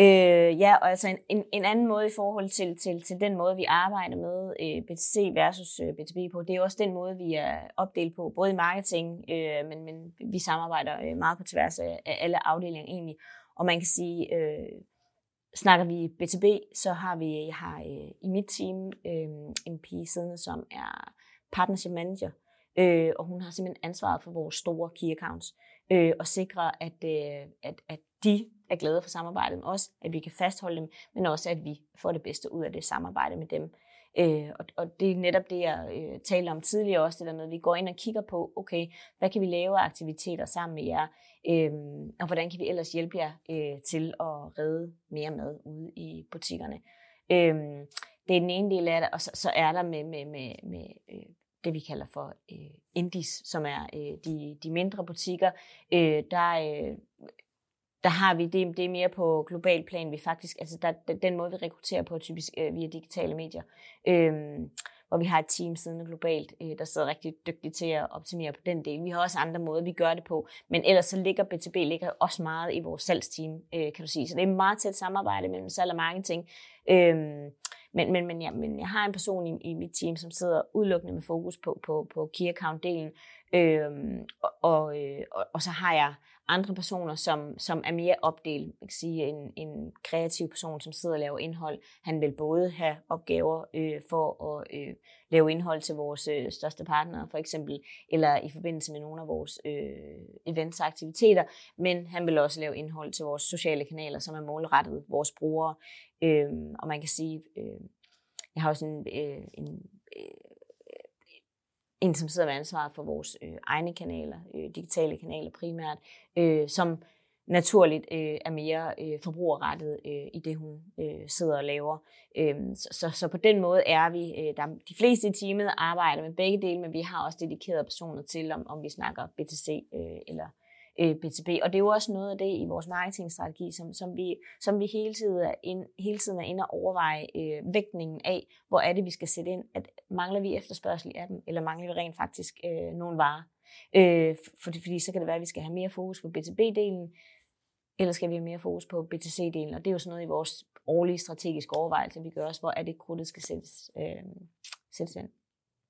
Øh, ja, og altså en, en, en anden måde i forhold til, til, til den måde, vi arbejder med øh, BTC versus øh, BTB på, det er også den måde, vi er opdelt på, både i marketing, øh, men, men vi samarbejder øh, meget på tværs af, af alle afdelinger egentlig. Og man kan sige, øh, snakker vi BTB, så har vi jeg har øh, i mit team øh, en pige siddende, som er partnership manager, øh, og hun har simpelthen ansvaret for vores store key accounts, øh, og sikre, at, øh, at, at de er glade for samarbejdet med os, at vi kan fastholde dem, men også at vi får det bedste ud af det samarbejde med dem. Øh, og, og det er netop det, jeg øh, talte om tidligere også, det der med, at vi går ind og kigger på, okay, hvad kan vi lave af aktiviteter sammen med jer, øh, og hvordan kan vi ellers hjælpe jer øh, til at redde mere mad ude i butikkerne. Øh, det er den ene del af det, og så, så er der med, med, med, med øh, det, vi kalder for øh, indies, som er øh, de, de mindre butikker. Øh, der øh, der har vi, det, det er mere på global plan, vi faktisk, altså der, den måde, vi rekrutterer på, typisk øh, via digitale medier, øh, hvor vi har et team siden globalt, øh, der sidder rigtig dygtigt til at optimere på den del. Vi har også andre måder, vi gør det på, men ellers så ligger BTB ligger også meget i vores salgsteam, øh, kan du sige. Så det er meget tæt samarbejde mellem salg og marketing. Øh, men, men, men, ja, men jeg har en person i, i mit team, som sidder udelukkende med fokus på, på, på key account-delen, øh, og, og, øh, og, og så har jeg andre personer, som, som er mere opdelt. Man kan sige, en, en kreativ person, som sidder og laver indhold, han vil både have opgaver øh, for at øh, lave indhold til vores øh, største partnere, for eksempel, eller i forbindelse med nogle af vores øh, events og aktiviteter, men han vil også lave indhold til vores sociale kanaler, som er målrettet vores brugere. Øh, og man kan sige, øh, jeg har også en, øh, en øh, en, som sidder med ansvaret for vores øh, egne kanaler, øh, digitale kanaler primært, øh, som naturligt øh, er mere øh, forbrugerrettet øh, i det, hun øh, sidder og laver. Øh, så, så, så på den måde er vi, øh, der de fleste i teamet arbejder med begge dele, men vi har også dedikerede personer til, om, om vi snakker BTC øh, eller øh, BTB. Og det er jo også noget af det i vores marketingstrategi, som, som, vi, som vi hele tiden er, ind, hele tiden er inde og overveje øh, vægtningen af, hvor er det, vi skal sætte ind. At mangler vi efterspørgsel af dem, eller mangler vi rent faktisk øh, nogle varer? Øh, fordi, fordi så kan det være, at vi skal have mere fokus på B2B-delen, eller skal vi have mere fokus på BTC-delen? Og det er jo sådan noget i vores årlige strategiske overvejelse, vi gør også, hvor er det krudtet skal sættes, øh, sættes ind.